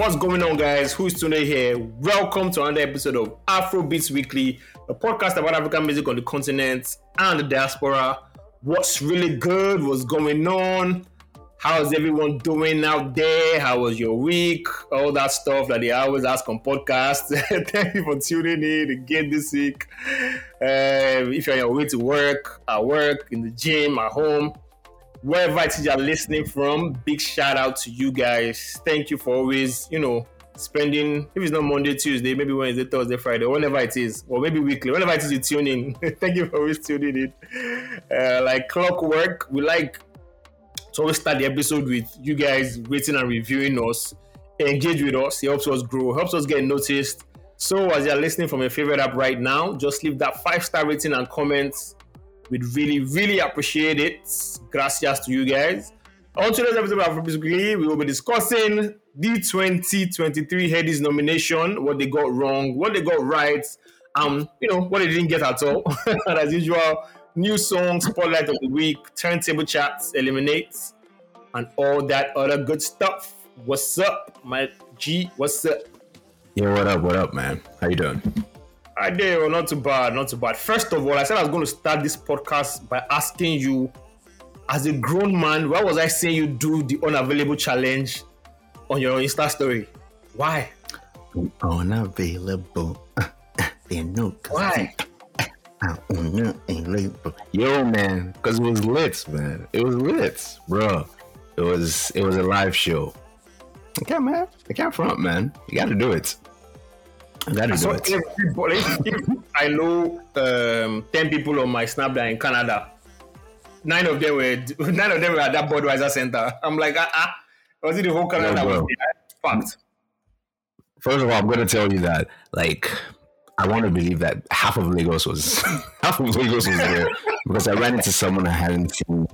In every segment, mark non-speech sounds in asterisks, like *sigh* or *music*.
What's going on, guys? Who's today here? Welcome to another episode of Afrobeats Weekly, a podcast about African music on the continent and the diaspora. What's really good? What's going on? How's everyone doing out there? How was your week? All that stuff that they always ask on podcasts. *laughs* Thank you for tuning in again this week. Uh, if you're on your way to work, at work, in the gym, at home, wherever it is you're listening from, big shout out to you guys. Thank you for always, you know, spending, if it's not Monday, Tuesday, maybe Wednesday, Thursday, Friday, whenever it is, or maybe weekly, whenever it is you tune in. *laughs* Thank you for always tuning in. Uh, like clockwork, we like to always start the episode with you guys rating and reviewing us. Engage with us, it helps us grow, helps us get noticed. So, as you're listening from your favorite app right now, just leave that five star rating and comments We'd really, really appreciate it. Gracias to you guys. On today's episode of Afrobeats we will be discussing the 2023 Headies nomination, what they got wrong, what they got right, um, you know, what they didn't get at all. *laughs* and as usual, new songs, spotlight of the week, turntable chats, eliminates, and all that other good stuff. What's up, my G? What's up? Yeah, what up? What up, man? How you doing? I did. Well, not too bad. Not too bad. First of all, I said I was going to start this podcast by asking you, as a grown man, why was I seeing you do the unavailable challenge on your Insta story? Why? Unavailable. *laughs* they know. Why? *laughs* Yo, man, because it was lit, man. It was lit, bro. It was it was a live show. Okay, man. I can't front, man. You got to do it. That is so it. If, I know um, ten people on my snap Snapchat in Canada, nine of them were *laughs* nine of them were at that Budweiser Center. *laughs* I'm like, ah, uh-uh. was it the whole Canada was? Fact. First of all, I'm gonna tell you that like I want to believe that half of Lagos was *laughs* half of Lagos was there because I ran into someone I hadn't seen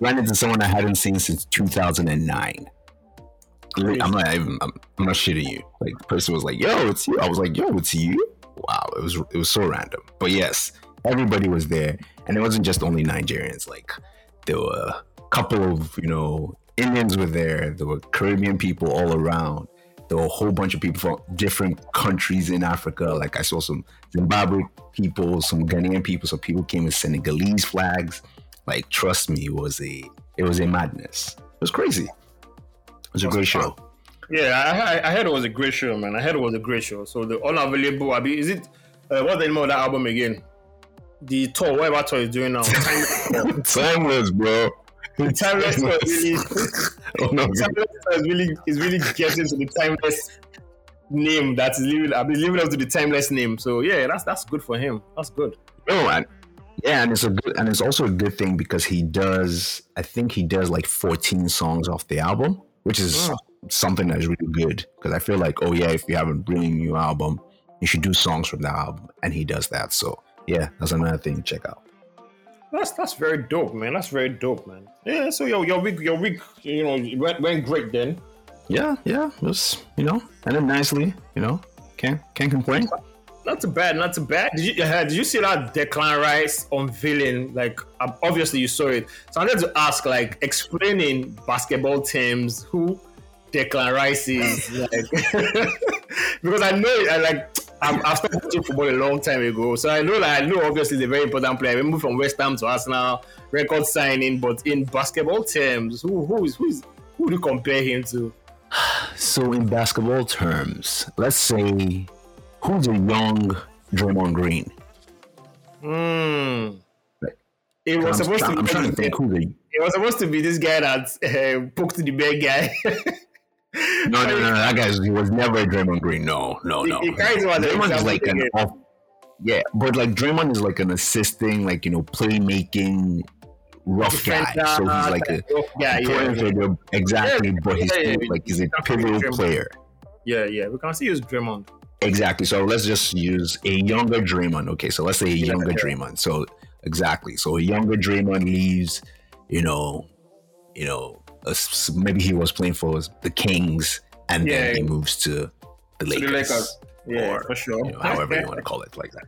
ran into someone I hadn't seen since 2009. I'm not even. I'm, I'm, not shitting you. Like the person was like, "Yo, it's you." I was like, "Yo, it's you." Wow, it was it was so random. But yes, everybody was there, and it wasn't just only Nigerians. Like there were a couple of you know Indians were there. There were Caribbean people all around. There were a whole bunch of people from different countries in Africa. Like I saw some Zimbabwe people, some Ghanaian people. So people came with Senegalese flags. Like trust me, it was a it was a madness. It was crazy. A great show. Yeah, I, I heard it was a great show, man. I heard it was a great show. So the unavailable, I mean, is it? Uh, what's the name of that album again? The tour, whatever tour is doing now. *laughs* Timeless, bro. The timeless tour is really, *laughs* oh, no, timeless is really is really getting to the timeless name that is living. I've been living up to the timeless name. So yeah, that's that's good for him. That's good. Oh man. Yeah, and it's a good, and it's also a good thing because he does. I think he does like 14 songs off the album which is something that is really good because I feel like, oh yeah, if you have a really new album, you should do songs from that album, and he does that. So yeah, that's another thing to check out. That's that's very dope, man. That's very dope, man. Yeah. So your your week your week you know went went great then. Yeah, yeah. It was you know ended nicely. You know can't can't complain. Not too bad, not too bad. Did you uh, did you see that Declan Rice unveiling? Like, um, obviously you saw it. So I wanted to ask, like, explaining basketball terms who Declan Rice is, *laughs* like, *laughs* because I know, I like, I'm, I've started watching football a long time ago, so I know, like, I know obviously he's a very important player. We moved from West Ham to Arsenal, record signing, but in basketball terms, who who is who is who do you compare him to? *sighs* So in basketball terms, let's say who's a young Draymond Green? Hmm. it was I'm, supposed to. Be I'm trying to think who the. It was supposed to be this guy that uh, poked the bad guy. *laughs* no, no, no, no, that guy he was never a Draymond Green. No, no, no. He, he Draymond is like an off, yeah, but like Draymond is like an assisting, like you know, playmaking rough guy. So he's like a yeah, yeah, yeah. exactly, but he's like he's a pivotal player. Yeah, yeah, we can see he's Draymond. Exactly. So let's just use a younger Draymond. Okay, so let's say a younger. Draymond. So exactly. So a younger Draymond leaves. You know, you know, maybe he was playing for the Kings, and yeah, then he moves to the Lakers. The Lakers. Yeah, or, for sure. You know, however you want to call it, like that.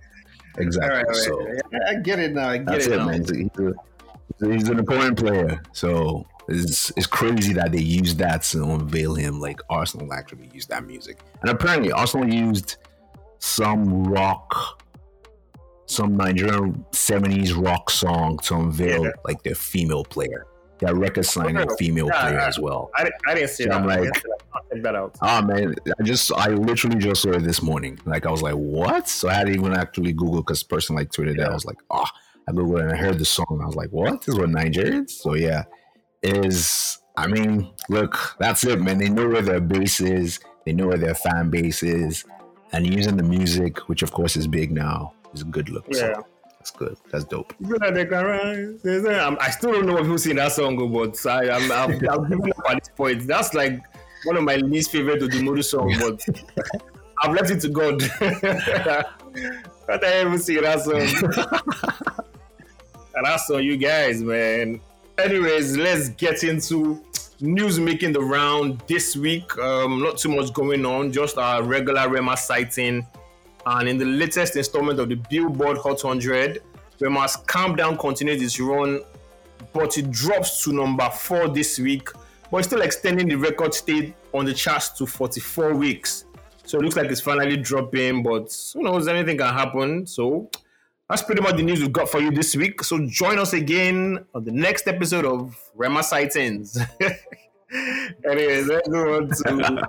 Exactly. Right, so I get it now. I get that's it, it man. He's, a, he's, an important player. So it's, it's crazy that they used that to unveil him. Like Arsenal actually used that music, and apparently Arsenal used some rock, some Nigerian seventies rock song to unveil yeah. like their female player. Their record signing okay. female yeah, player as well. I, I didn't see so that. I'm like, check that out. Oh man, I just I literally just saw it this morning. Like I was like, what? So I had to even actually Google because person like tweeted that. I was like, oh, I googled and I heard the song. I was like, what? This was Nigerians? So yeah, is I mean, look, that's it, man. They know where their base is. They know where their fan base is, and using the music, which of course is big now, is a good look. Yeah. So that's good. That's dope. I still don't know what people sing that song, but I, I'm, I'm, I'm giving up at this point. That's like one of my least favorite Odumodu songs, but *laughs* I've left it to God. *laughs* Can't I ever sing that song? *laughs* and that's on you guys, man. Anyways, let's get into news making the round this week. Um, not too much going on, just our regular Rema sighting and in the latest installment of the Billboard Hot 100, Rema's Calm Down continues its run, but it drops to number four this week, but still extending the record stay on the charts to 44 weeks. So it looks like it's finally dropping, but who knows, anything can happen. So that's pretty much the news we've got for you this week. So join us again on the next episode of Rema Sightings. *laughs* Anyways, let's go on to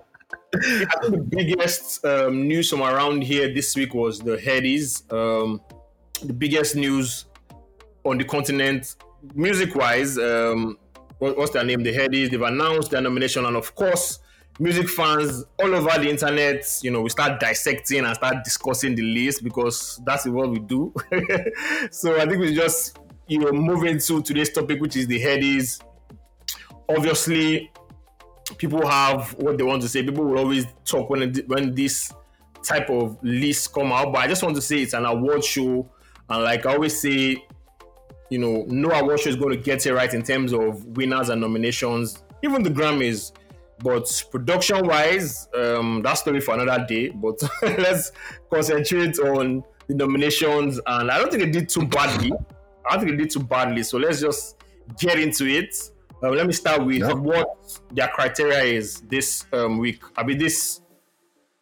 *laughs* I think the biggest um, news from around here this week was the Headies. Um, the biggest news on the continent, music wise, um, what, what's their name? The Headies. They've announced their nomination, and of course, music fans all over the internet, you know, we start dissecting and start discussing the list because that's what we do. *laughs* so I think we just, you know, move into today's topic, which is the Headies. Obviously, people have what they want to say. People will always talk when when this type of list come out. But I just want to say it's an award show, and like I always say, you know, no award show is going to get it right in terms of winners and nominations, even the Grammys. But production wise, um, that story for another day. But *laughs* let's concentrate on the nominations, and I don't think it did too badly. I don't think it did too badly. So let's just get into it. Uh, let me start with yep. what their criteria is this um, week. I mean, this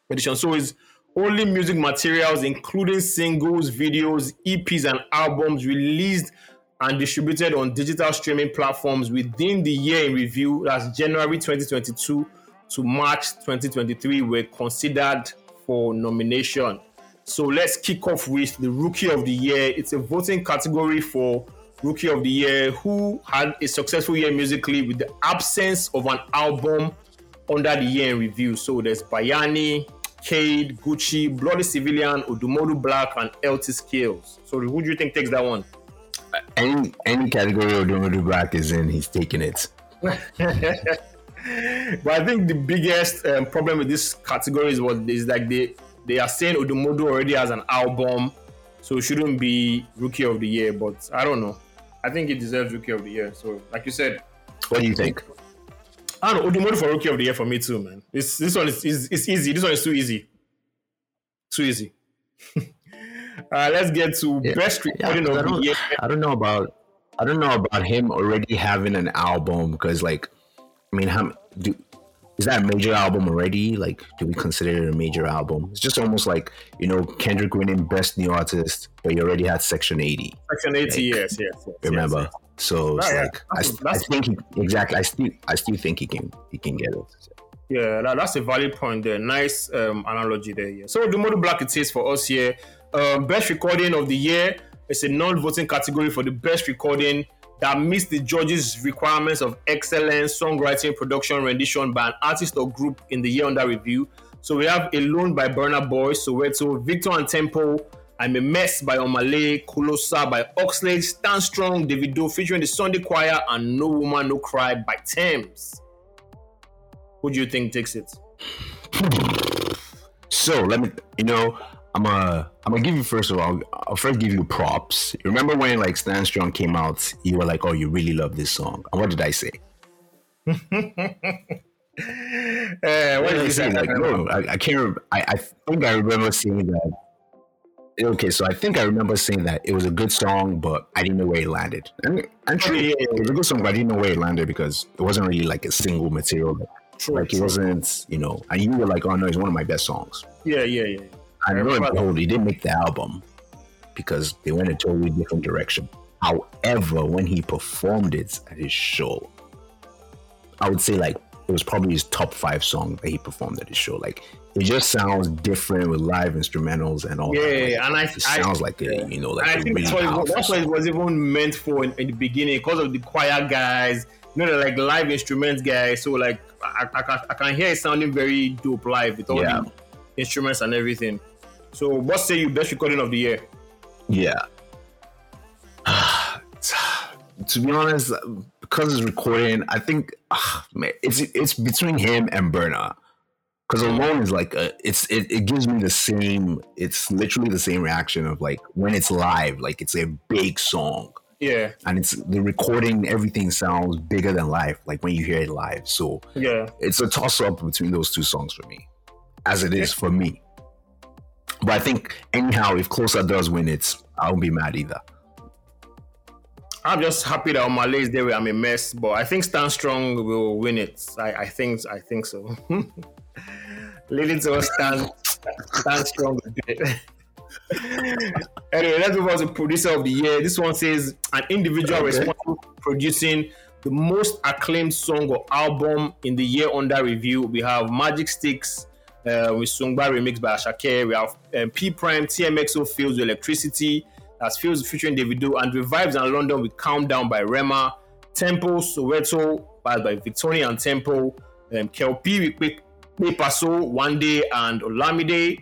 edition. So it's only music materials, including singles, videos, EPs, and albums released and distributed on digital streaming platforms within the year in review. That's January 2022 to March 2023 were considered for nomination. So let's kick off with the Rookie of the Year. It's a voting category for Rookie of the Year, who had a successful year musically with the absence of an album under the year in review. So there's Bayanni, Khaid, Guchi, Bloody Civilian, Odumodu Black, and LT Skillz. So who do you think takes that one? Any any category Odumodu Black is in, he's taking it. *laughs* but I think the biggest um, problem with this category is what is like they they are saying Odumodu already has an album, so it shouldn't be Rookie of the Year. But I don't know. I think he deserves Rookie of the Year. So, like you said, what do you think? I don't know. Odumodu for Rookie of the Year for me too, man. This this one is, is it's easy. This one is too easy. Too easy. *laughs* uh, let's get to yeah. best recording yeah, of the year. I don't know about I don't know about him already having an album because, like, I mean, how do is that a major album already? Like, do we consider it a major album? It's just almost like you know Kendrick winning Best New Artist, but you already had Section 80. Section 80, like, yes, yes, yes. Remember? Yes, yes. So it's yeah, like I, I, think he, exactly. I still I still think he can he can get it. Yeah, that, that's a valid point there. Nice um, analogy there. Yeah. So Odumodu Black it is for us here. Um, best recording of the year. is a non-voting category for the best recording that meets the judges' requirements of excellence, songwriting, production, rendition by an artist or group in the year under review. So we have Alone by Burna Boy, Soweto, Victony and Tempoe, I'm a Mess by Omah Lay, Ku Lo Sa by Oxlade, Stand Strong, David Davido featuring the Sunday Choir, and No Woman No Cry by Tems. Who do you think takes it? So let me, you know, I'm gonna I'm gonna give you first of all. I'll first give you props. Remember when like Stand Strong came out? You were like, "Oh, you really love this song." And what did I say? uh, *laughs* what did you say? Like, no, I, I can't. I, I think I remember saying that okay, so I think I remember saying that it was a good song, but I didn't know where it landed. And and true, it was a good song, but I didn't know where it landed because it wasn't really like a single material. True, like it wasn't, you know. And you were like, "Oh no, it's one of my best songs." Yeah, yeah, yeah. And lo and behold, he didn't make the album because they went a totally different direction. However, when he performed it at his show, I would say like it was probably his top five song that he performed at his show. Like it just sounds different with live instrumentals and all Yeah, that. Like, and I, it I sounds like a you know like I think really that's what, it, was- that's what it was even meant for in, in the beginning because of the choir guys, you know, like live instruments guys. So like I, I, can, I can hear it sounding very dope live with all Yeah. the instruments and everything. So what say you best recording of the year? Yeah. *sighs* *sighs* to be honest, because it's recording, I think *sighs* man, it's it's between him and Burna. Because alone is like a, it's it, it gives me the same. It's literally the same reaction of like when it's live, like it's a big song, Yeah, and it's the recording. Everything sounds bigger than live, like when you hear it live. So yeah. it's a toss up between those two songs for me, as it is for me. But I think anyhow, if Ku Lo Sa does win it, I won't be mad either. I'm just happy that Omah Lay is there. I'm a mess, but I think Stand Strong will win it. I, I think I think so. *laughs* Leading to stand stand strong. *laughs* will do it. anyway, let's move on to producer of the year. This one says an individual Okay. responsible for producing the most acclaimed song or album in the year under review. We have Magicsticks uh, with Sungba remixed by Asake. We have um, P Prime TMXO Pheelz with Electricity. That's Pheelz featuring Davido and Revives and London with Calm Down by Rema. Tempoe Soweto by, by Victony and Tempoe. Um, Kelp with Kpe Paso, One Day and Olamide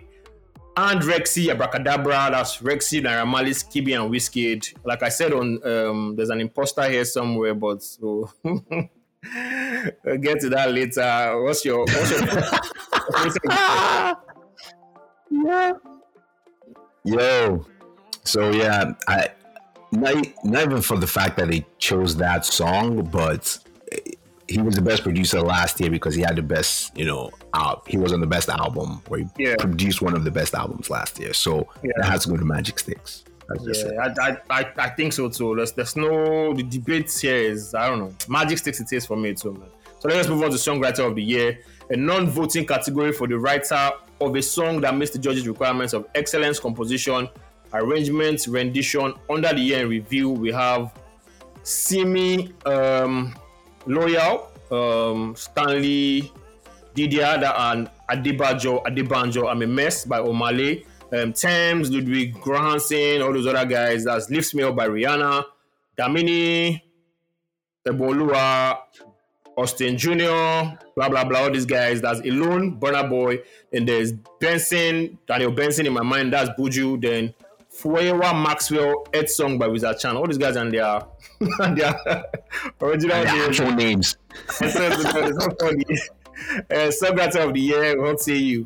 and Rexxie Abracadabra. That's Rexxie, Naira Marley, Skiibii, and Wizkid. Like I said, on um, there's an imposter here somewhere, but so *laughs* we'll get to that later. What's your what's your, what's your yeah. Yo. So yeah, I not, not even for the fact that they chose that song, but he was the best producer last year because he had the best, you know, out. He was on the best album where he Yeah. produced one of the best albums last year. So Yeah. that has to go to Magicsticks. That's just it. Yeah, I, I, I, I think so too. There's, there's no the debate here is I don't know. Magicsticks it is for me too, man. So let's move on to songwriter of the year, a non-voting category for the writer of a song that meets the judges' requirements of excellence, composition, arrangement, rendition. Under the year in review, we have Simi um, Loyal, um, Stanley Didier and Adebajo, Adebanjo, I'm a Mess by Omah Lay, um, Tems, Ludwig Göransson, all those other guys. That's Lifts Me Up by Rihanna, Damini, Ebolua, Austin Jr., blah, blah, blah, all these guys. That's Alone, Burna Boy. And there's Benson, Daniel Benson in my mind. That's Buju. Then Fuewa Maxwell, Earth Song by Wizard Chan. All these guys and their, *laughs* and their *laughs* original And the names. actual names. *laughs* It's so- it's so- it's so funny. Uh, songwriter of the year, what say you?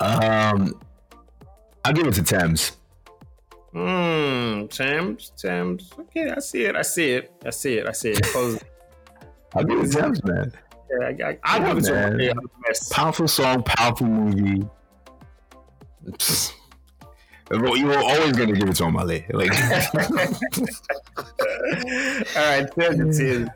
Um, I'll give it to Tems. Hmm, Tems, Tems. Okay, I see it. I see it. I see it. I see it. I'll give it to Tems, man. yeah, I, I, I'll give it to him. Powerful song, powerful movie. Psst. Well, You were always gonna give it to Omah Lay. Like, *laughs* All right, Tems it is.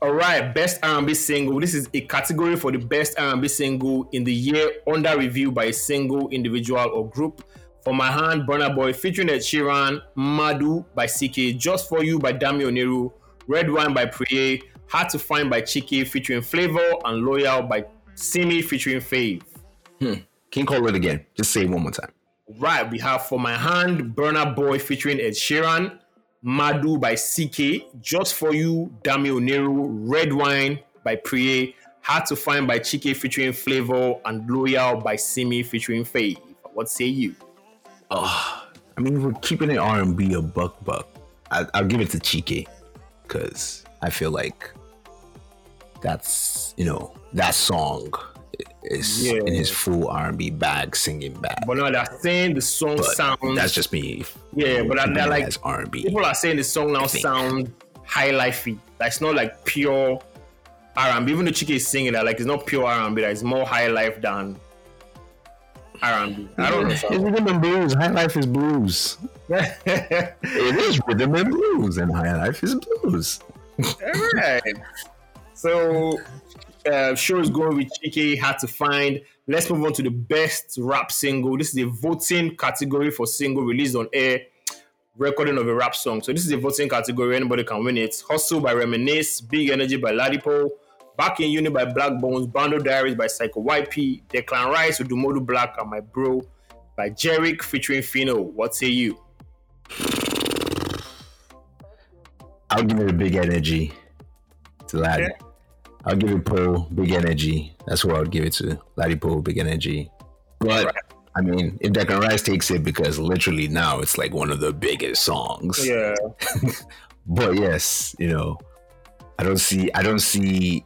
All right, best R&B single. This is a category for the best R&B single in the year under review by a single individual or group. For my hand, Burna Boy featuring Ed Sheeran, Madu by CK, Just for You by Dami Oniru, Red Wine by Priye, Hard to Find by Chike featuring Flavour, and Loyal by Simi featuring Fave. can you call it again? Just say it one more time. Right, we have For My Hand, Burna Boy featuring Ed Sheeran, Madu by CK, Just For You, Dami Oniru, Red Wine by Priye, Hard to Find by Chike featuring Flavour, and Loyal by Simi featuring Fave. What say you? Oh, I mean, we're keeping it R&B B a buck buck. I, I'll give it to Chike because I feel like that's you know that song is Yeah. in his full R and B bag, singing back. But no, they're saying the song But sounds. that's just me. Yeah, but they're like- as R and B. people are saying the song now sounds high lifey. Like it's not like pure R&B. Even the Chike is singing that, like it's not pure R&B. Like it's more high life than R&B. I don't know. It's rhythm and blues. High life is blues. *laughs* it is rhythm and blues, and high life is blues. All right. So, uh, show is going with Chike. Had to find. Let's move on to the best rap single. This is a voting category for single released on air recording of a rap song. So this is a voting category. Anybody can win it. Hustle by Reminisce, Big Energy by Ladipoe, Back in Uni by Blaqbonez, Bando Diaries by Psycho YP, Declan Rice with Dumodu Black and My Bro by Jeriq featuring Phyno. What say you? I'll give it a big energy to Laddie. Okay. I'll give it Poe big energy. That's what I would give it to. Ladipoe big energy. But right. I mean, if Declan Rice takes it because literally now it's like one of the biggest songs. Yeah. *laughs* but yes, you know, I don't see I don't see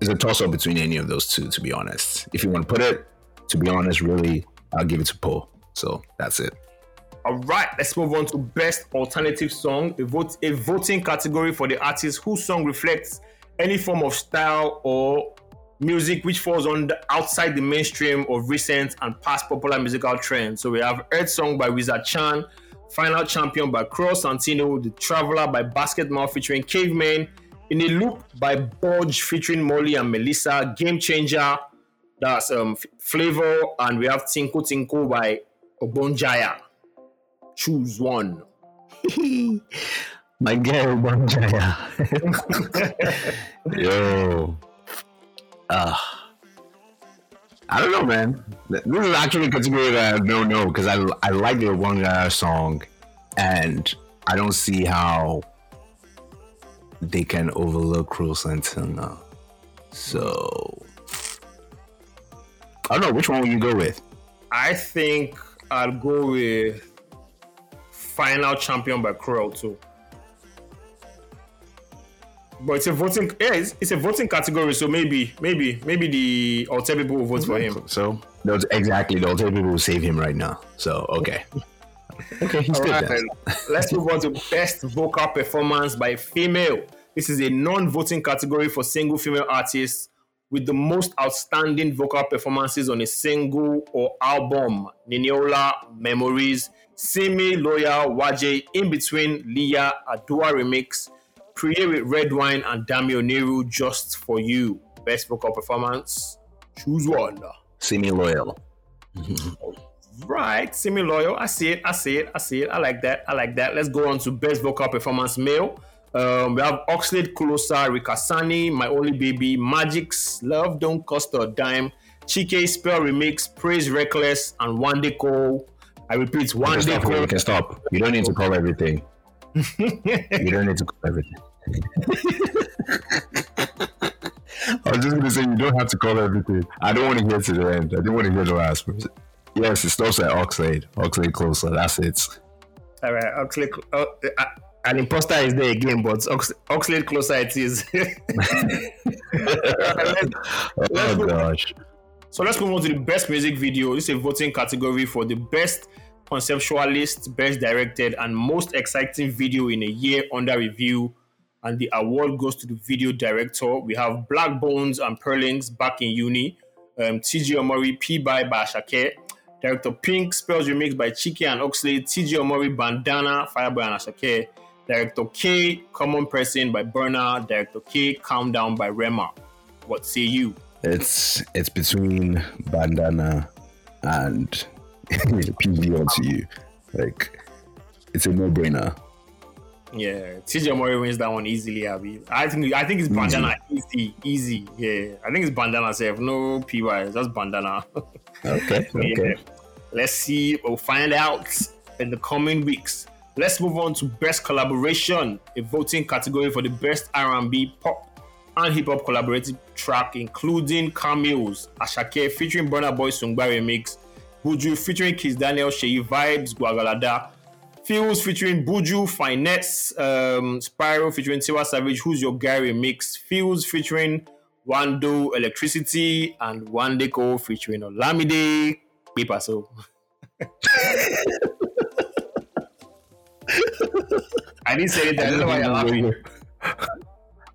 there's a toss up between any of those two, to be honest. If you want to put it, to be honest, really, I'll give it to Poe. So that's it. All right, let's move on to best alternative song, a vote a voting category for the artist whose song reflects any form of style or music which falls on the, outside the mainstream of recent and past popular musical trends. So we have Earth Song by Wizard Chan, Final Champion by Cruel Santino, The Traveler by Basketmouth featuring Caveman, In a Loop by Budge featuring Molly and Melissa, Game Changer, that's um, Flavour, and we have Tinko Tinko by Obongjayar. Choose one. *laughs* My girl Obongjayar. Yo. Uh, I don't know, man. This is actually a category that I don't know because I, I like the one guy song, and I don't see how they can overlook Cruel Santino. So I don't know which one will you go with. I think I'll go with Final Champion by Cruel too. But it's a voting. Yeah, it's, it's, a voting category. So maybe, maybe, maybe the Alter people will vote for him. So those exactly the Alter people will save him right now. So okay. *laughs* okay, he's All good. Right, let's move on to best vocal performance by female. This is a non-voting category for single female artists with the most outstanding vocal performances on a single or album. Niniola, Memories, Simi, Loyal, Waje, In Between, Leah, Adua Remix, Create with Red Wine and Dami Oniru just for you. Best vocal performance. Choose one. Simi loyal. right, Simi loyal. I see it. I see it. I see it. I like that. I like that. Let's go on to best vocal performance male. Um, we have Oxlade Ku Lo Sa, Rikasani, My Only Baby, Magixx Love Don't Cost a Dime, Chike Spell Remix, Praise Reckless, and Wande Coal. I repeat, Wande Coal. You can stop. You don't need to call everything you don't need to call everything. I was just gonna say you don't have to call everything. I don't want to hear to the end. I didn't want to hear the last person. Yes, it stops at Oxlade. Oxlade Ku Lo Sa. That's it. All right, Oxlade. Oh, uh, an imposter is there again, but Ox- Oxlade Ku Lo Sa it is. *laughs* let's, let's oh gosh. So let's move on to the best music video. This is a voting category for the best conceptualist, best directed, and most exciting video in a year under review. And the award goes to the video director. We have Blaqbonez and Pearlings back in uni. Um, TG Omori, P by Asake. Director Pink, Spells Remix by Chike and Oxley. TG Omori, Bandana, Fireboy and Asake. Director K, Common Person by Burna. Director K, Calm Down by Rema. What say you? It's it's between Bandana and *laughs* PV onto you. Like, it's a no brainer. Yeah, TG Omori wins that one easily. Abby. I think I think it's bandana easy, easy. Yeah, I think it's bandana safe. No PY, just bandana. *laughs* okay, *laughs* okay. Yeah. Let's see. We'll find out in the coming weeks. Let's move on to best collaboration, a voting category for the best R&B, pop, and hip hop collaborative track, including cameos, Asake featuring Burna Boy Sungba remix, Buju featuring Kizz Daniel, Seyi Vibez, Gwagwalada. Pheelz featuring Buju, Finesse, um, Spyro featuring Tiwa Savage, Who's Your Gary Mix, Pheelz featuring Wando, Electricity, and Wande Coal featuring Olamide, Paper. So. *laughs* I didn't say it. I don't know why you're laughing. *laughs*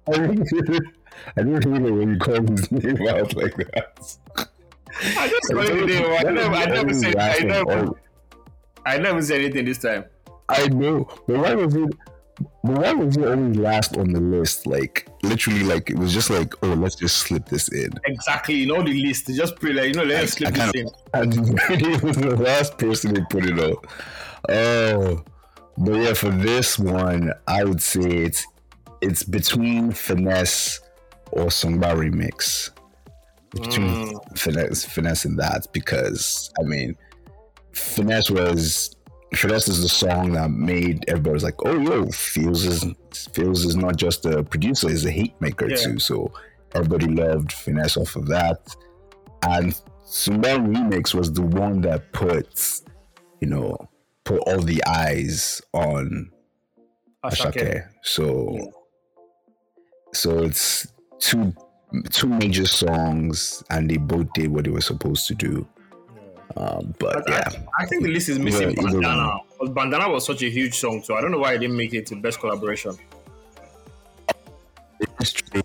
I didn't hear it when you called his name out like that. I just a day. I never, I never said, I never, I never said anything this time. I know, but why was it? But why was it always last on the list? Like literally, like it was just like, oh, let's just slip this in. Exactly, you know the list. Just pray like you know, let's slip I this in. *laughs* And *laughs* he was the last person to put it on. Oh, but yeah, for this one, I would say it's it's between finesse or Sungba remix. Between Mm. finesse, finesse and that, because I mean, finesse was finesse is the song that made everybody was like, oh yo, Pheelz is Pheelz is not just a producer, he's a hit maker Yeah. too. So everybody loved finesse off of that, and Sungba remix was the one that put, you know, put all the eyes on Asake. Asake. So, so it's two two major songs, and they both did what they were supposed to do. Um, but But yeah, I, I think the list is missing Bandana. Because Bandana was such a huge song, so I don't know why it didn't make it to best collaboration. it is true.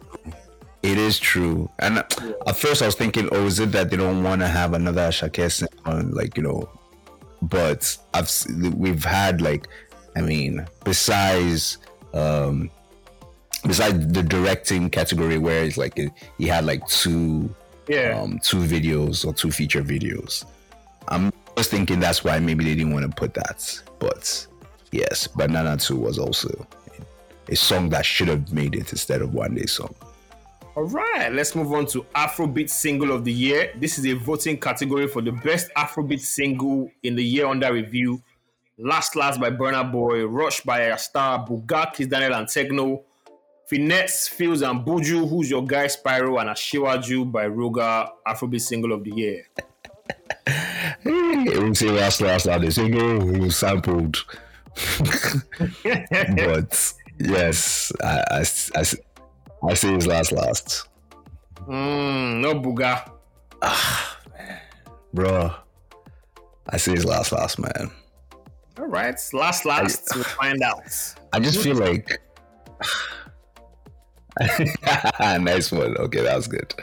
It is true. And at first, I was thinking, oh, is it that they don't want to have another Asake on, like you know? But I've we've had like, I mean, besides um besides the directing category where it's like he had like two Yeah. um, two videos or two feature videos. I'm just thinking that's why maybe they didn't want to put that. But yes, Banana 2 was also a song that should have made it instead of One Day Song. All right, let's move on to Afrobeat Single of the Year. This is a voting category for the best Afrobeat single in the year under review. Last Last by Burna Boy, Rush by Ayra Starr, Bugatti, Daniel and Tekno, Finesse, Pheelz and Buju, Who's Your Guy, Spyro, and Ashiwaju by Ruger, Afrobeat Single of the Year. Say last, last, last. Say no, it sampled. *laughs* but yes, I, I, I, I say it's last, last. Mm, no Buga. Bro, I say it's last, last, man. All right, last, last, we'll find out. I just feel like *laughs* nice one. Okay, that was good.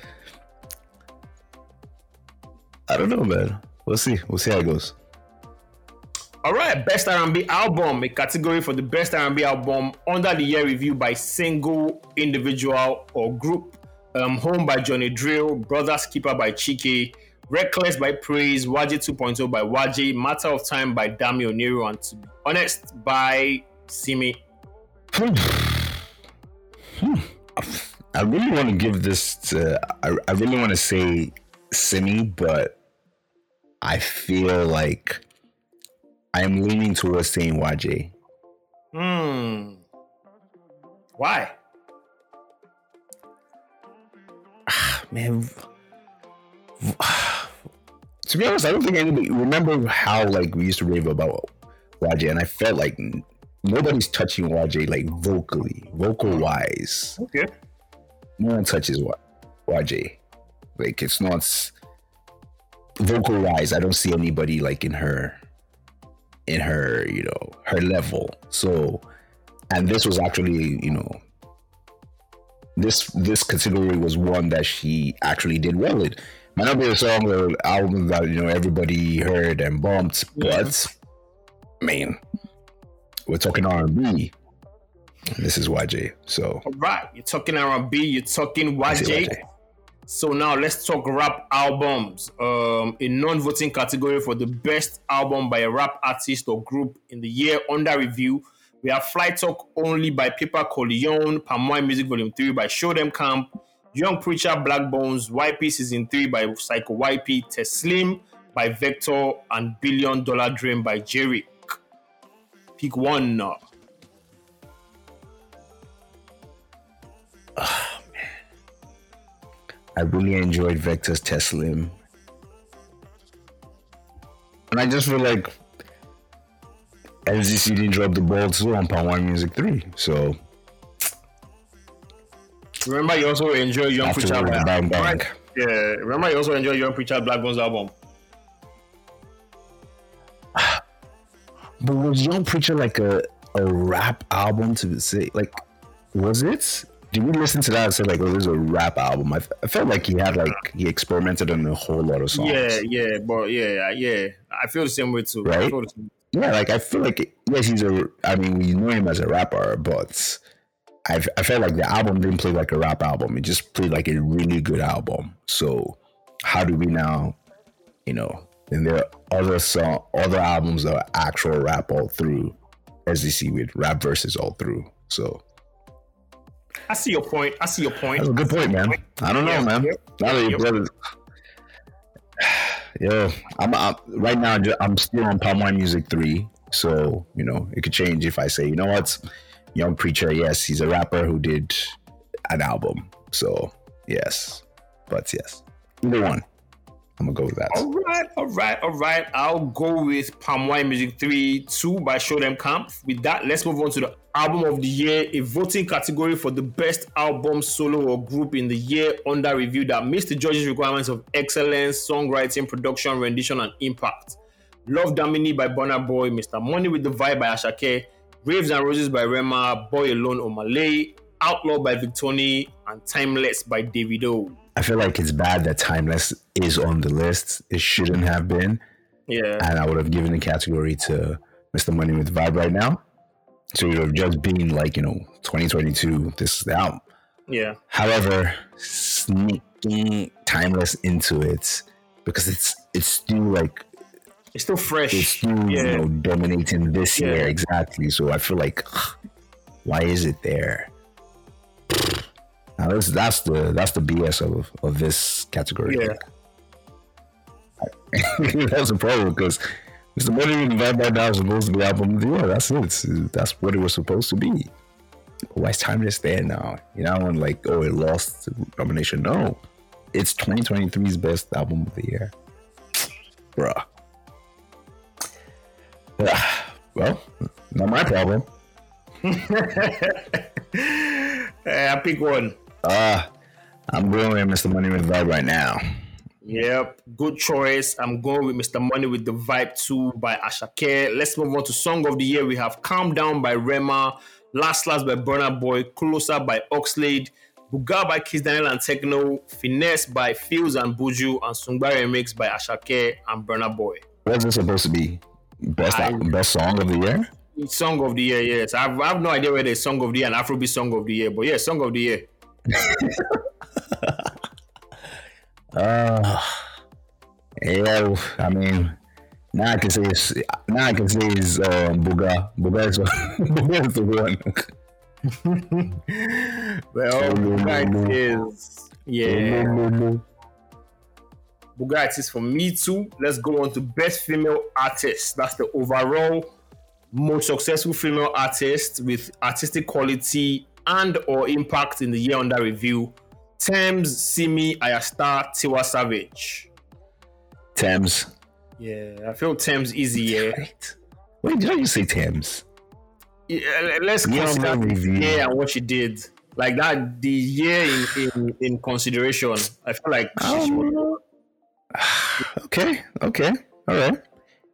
I don't know, man. We'll see. We'll see how it goes. All right, best R&B album, a category for the best R&B album under the year review by single, individual, or group. Um, Home by Johnny Drille, Brothers Keeper by Chike, Reckless by Praise, Waje 2.0 by Waje, Matter of Time by Dami Oniru, and To Be Honest by Simi. *sighs* *laughs* I really want to give this to. I, I really want to say Simi, but I feel like I am leaning towards saying YJ. Hmm. Why? man. *sighs* To be honest, I don't think anybody remember how like we used to rave about YJ, and I felt like nobody's touching YJ like vocally, vocal wise. Okay. No one touches Y- YJ. Like it's not vocal wise. I don't see anybody like in her, in her, you know, her level. So, and this was actually, you know, this this category was one that she actually did well in. Might not be a song or album that you know everybody heard and bumped, but I mean, we're talking R and B. This is YJ, so All right, you're talking R&B, you're talking YJ. YJ. So now let's talk rap albums. Um, a non-voting category for the best album by a rap artist or group in the year under review. We have Flight Talk Only by Paper Coleon, Palmwine Music Volume 3 by Show Dem Camp, Young Preacher Blaqbonez, YP Season 3 by Psycho YP, Teslim by Vector, and Billion Dollar Dream by Jerry. Pick one now. *sighs* Oh, I really enjoyed Vector's Teslim. And I just feel like LZC didn't drop the ball too on Palmwine Music 3. So Remember, you also enjoy Young Preacher Black bang bang. Yeah, remember, you also enjoy Young Preacher Blaqbonez album. But was Young Preacher like a, a rap album to say like was it? did we listen to that and say like, oh, this is a rap album? I, f- I felt like he had like he experimented on a whole lot of songs. Yeah, yeah, but yeah, yeah. I feel the same way too. Right? the Yeah, like I feel like yes, he's a. I mean, we know him as a rapper, but I I felt like the album didn't play like a rap album. It just played like a really good album. So how do we now, you know? And there are other song, other albums that are actual rap all through, SDC with rap verses all through. So I see your point. I see your point. that's a good point, man. I don't know, Yeah, man. yep, Now that you yep. brought *sighs* I'm, I'm right now. I'm still on Palm Wine Music three, so you know it could change if I say, you know what, Young Preacher. Yes, he's a rapper who did an album. So yes, but yes, either one. I'm gonna go with that. All right, all right, all right. I'll go with Palm Wine Music 3 2 by Show Dem Camp. With that, let's move on to the album of the year, a voting category for the best album, solo, or group in the year under review that meets the judges' requirements of excellence, songwriting, production, rendition, and impact. Love Damini by Burna Boy, Mr. Money with the Vibe by Asake, Rave and Roses by Rema, Boy Alone Omah Lay, Outlaw by Victony, and Timeless by Davido. I feel like it's bad that Timeless is on the list. It shouldn't have been, Yeah. and I would have given the category to Mr. Money with Vibe right now. So it would have just been like you know 2022. This is the album. Yeah. However, sneaking timeless into it because it's it's still like It's still fresh. it's still Yeah. you know dominating this Yeah. year exactly. So I feel like why is it there? Now that's that's the that's the BS of of this category. Yeah. *laughs* that's a problem because Mr. Money Vibe right now is supposed to be album of the year. That's it. That's what it was supposed to be. Why is Timeless there now? You know, and like, oh, it lost the nomination. No, it's 2023's best album of the year, bruh. *sighs* Well, not my problem. *laughs* I pick one. Ah, I'm going with Mr. Money with Vibe right now. Yep, good choice. I'm going with Mr. Money with the Vibe 2 by Asake. Let's move on to Song of the Year. We have Calm Down by Rema, Last Last by Burna Boy, Ku Lo Sa by Oxlade, Buga by Kizz Daniel and Tekno, Finesse by Pheelz and Buju, and Sungba Remix by Asake and Burna Boy. What's this supposed to be? Best I- best song of the year? Song of the Year, yes. I've, I have no idea whether it's Song of the Year and Afrobeat Song of the Year, but yeah, Song of the Year. Uh, yeah, I mean, now I can say it's, now I can say it's um, Buga. Buga is, *laughs* Buga is the one. *laughs* Well, Buga is, yeah. Bugatti is for me too. Let's go on to best female artist. That's the overall most successful female artist with artistic quality and or impact in the year under review. Tems, Simi, Ayra Starr, Tiwa Savage. Tems. Yeah, I feel Tems easy. Yeah, Wait, wait, did I just say Tems? yeah let's Yeah, consider review. year and what she did. Like that, the year in in, in consideration. I feel like should- um, *sighs* Okay, okay, all right.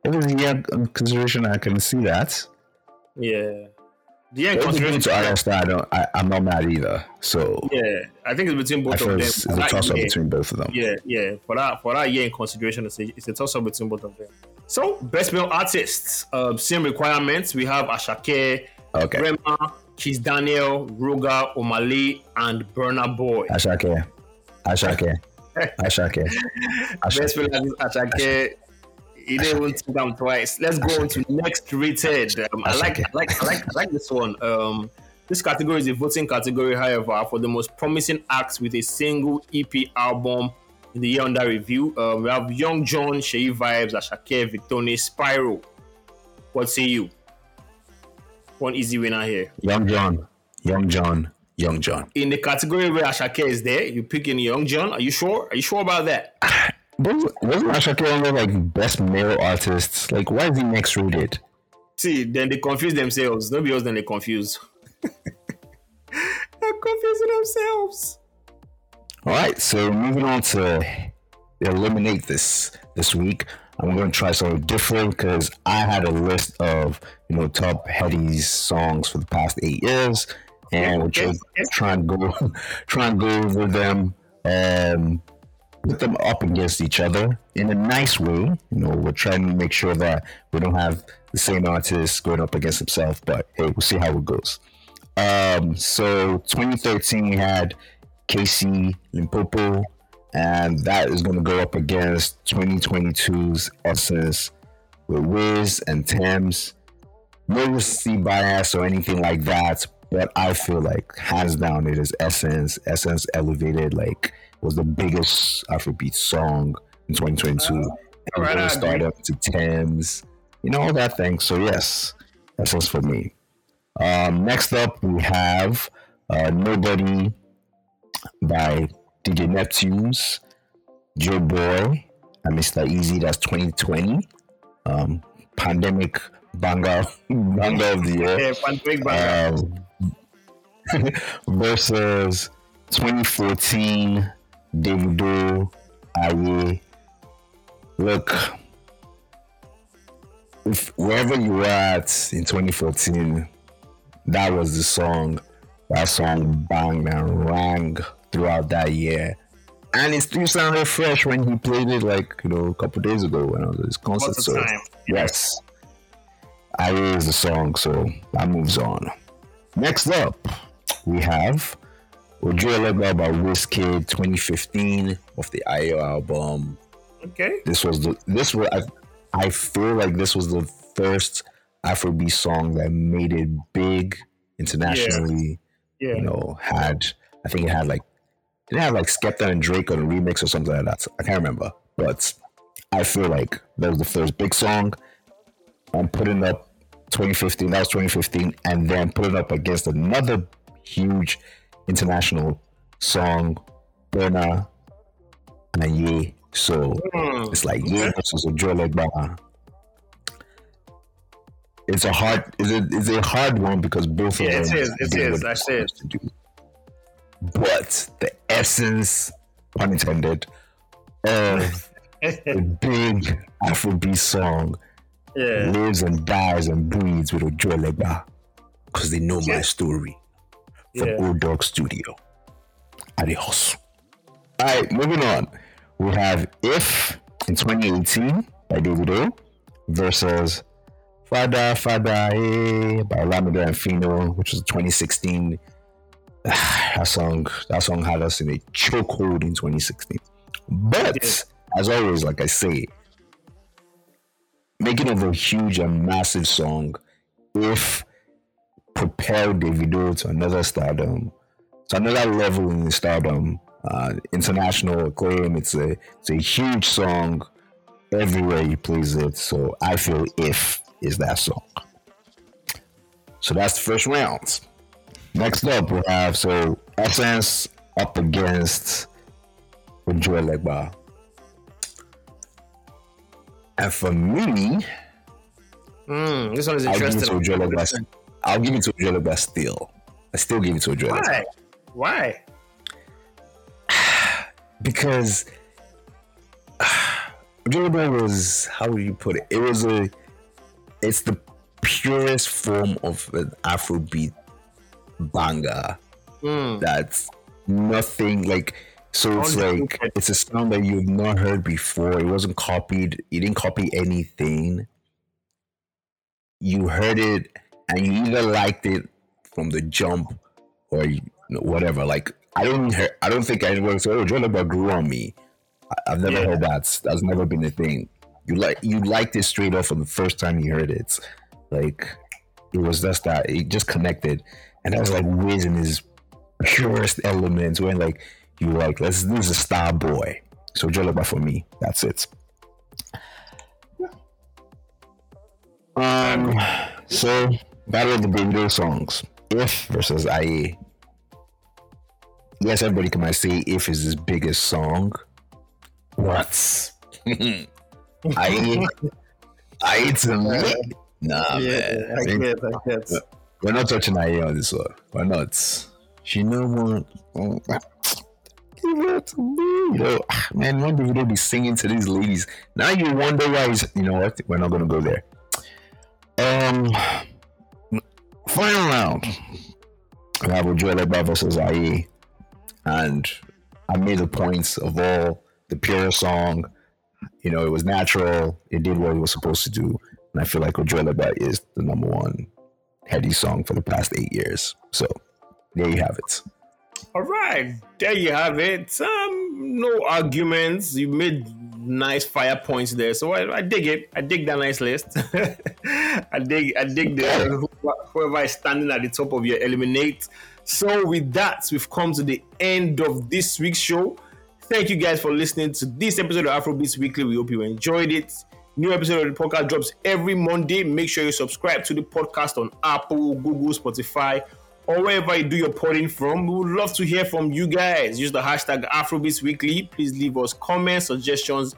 If it's a yeah consideration, I can see that. yeah, the year in If it's consideration. to I don't. I, I'm not mad either. So Yeah, I think it's between both of them. it's, it's a toss up between both of them. Yeah, yeah. For that, for that year in consideration, it's a, it's a toss up between both of them. So, best male artists, uh, same requirements. We have Asake, Okay, Rema, Kizz Daniel, Ruger, Omali, and Burna Boy. Asake, Asake, *laughs* Asake. Best male artist, Asake. He didn't even think twice. Let's go on to next rated. Um, I like, I like, I like, I like this one. Um, this category is a voting category, however, for the most promising acts with a single EP album in the year under review. Um, we have Young John, Seyi Vibez, Asake, Victony, Spyro. What say you? One easy winner here. Young John, Young John, Young John. In the category where Asake is there, you pick in Young John. Are you sure? Are you sure about that? *laughs* Wasn't, wasn't Asake on there like best male artists? Like, why is he next rated? See, then they confuse themselves. Nobody else, then they confuse. *laughs* They're confusing themselves. All right, so moving on to eliminate this this week. I'm going to try something different because I had a list of you know top headies songs for the past eight years, and we're trying, trying to go *laughs* try and go over them um put them up against each other in a nice way. You know, we're trying to make sure that we don't have the same artist going up against himself, but hey, we'll see how it goes. Um, so 2013 we had Kcee Limpopo, and that is going to go up against 2022's Essence with Wiz and Tems. No recency bias or anything like that, but I feel like hands down it is Essence. Essence elevated like was the biggest Afrobeat song in 2022. Uh, right, started up to Tems, you know all that thing. So yes, Essence for me. Um, next up we have uh, Nobody by DJ Neptunes, Joeboy, and Mr. Eazi. That's 2020. Um, pandemic banger, *laughs* banger of the year. Yeah, pandemic banger. Um, *laughs* versus 2014 Davido, Aye. Look, if wherever you were at in 2014, that was the song. That song banged and rang throughout that year. And it still sounded fresh when he played it like, you know, a couple days ago when Aye was at his concert. So time. yes. I is the song, so that moves on. Next up, we have Ojuelegba by Wizkid 2015 of the Ayo album. Okay. This was the this was I, I feel like this was the first Afrobeat song that made it big internationally. Yeah. yeah. You know, had I think it had like did it have like Skepta and Drake on a remix or something like that? I can't remember. But I feel like that was the first big song. I'm putting up 2015, that was 2015, and then putting up against another huge international song, Burna and a Ye. So mm. it's like Ye versus Ojuelegba. It's a hard, it's a, it's a hard one because both yeah, of them. It is, it is. I said. But the essence, pun intended, of *laughs* a big Afrobeat song yeah. lives and dies and breathes with Ojuelegba because they know my story from yeah. Old Dog Studio. Adios. All right, moving on. We have If in 2018 by Davido versus Fada Fada eh, by Olamide and Phyno, which was 2016. *sighs* that song, that song had us in a chokehold in 2016. But as always, like I say, making of a huge and massive song, if propel Davido to another stardom, to another level in stardom, uh, international acclaim. It's a it's a huge song everywhere he plays it. So I feel if is that song. So that's the first round. Next up we have so Essence up against Ojuelegba. And for me, mm, this one is interesting. I'll give it to Ojuelegba still. I still give it to Ojo Why? Why? *sighs* because *sighs* Ojo was how would you put it? It was a it's the purest form of an Afrobeat banger. Mm. That's nothing like so it's like it's a sound that you've not heard before. It wasn't copied. You didn't copy anything. You heard it and you either liked it from the jump or you know, whatever. Like I don't hear, I don't think anyone said, "Oh, Joe grew on me." I, have never yeah. heard that. That's never been a thing. You like you liked it straight off from the first time you heard it. Like it was just that it just connected, and that was like Wiz in his purest elements. When like you like, let's this is a star boy. So Joe for me, that's it. Um, so Battle of the Davido songs. If versus Aye. Yes, everybody can might say if is his biggest song. What? *laughs* Aye? Aye to me? Nah, yeah, man. I get, I get. We're not touching Aye on this one. We're not. She know what. Give it to me. Yo, man, one day we don't be singing to these ladies. Now you wonder why he's, you know what? We're not gonna go there. Um Final round. we have Ojuelegba versus Aye, and I made the points of all the pure song. You know, it was natural. It did what it was supposed to do, and I feel like Ojuelegba is the number one heady song for the past eight years. So there you have it. All right, there you have it. Um, no arguments. You made nice fire points there, so I, I dig it. I dig that nice list. *laughs* I dig, I dig the whoever is standing at the top of your eliminate. So with that, we've come to the end of this week's show. Thank you guys for listening to this episode of Afrobeats Weekly. We hope you enjoyed it. New episode of the podcast drops every Monday. Make sure you subscribe to the podcast on Apple, Google, Spotify, or wherever you do your potting from. We would love to hear from you guys. Use the hashtag Afrobeats Weekly. Please leave us comments, suggestions,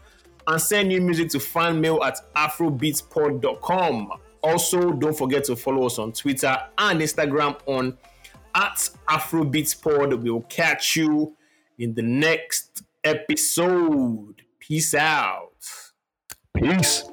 and send new music to fanmail at afrobeatspod.com. Also, don't forget to follow us on Twitter and Instagram on at Afrobeatspod. We will catch you in the next episode. Peace out. Peace.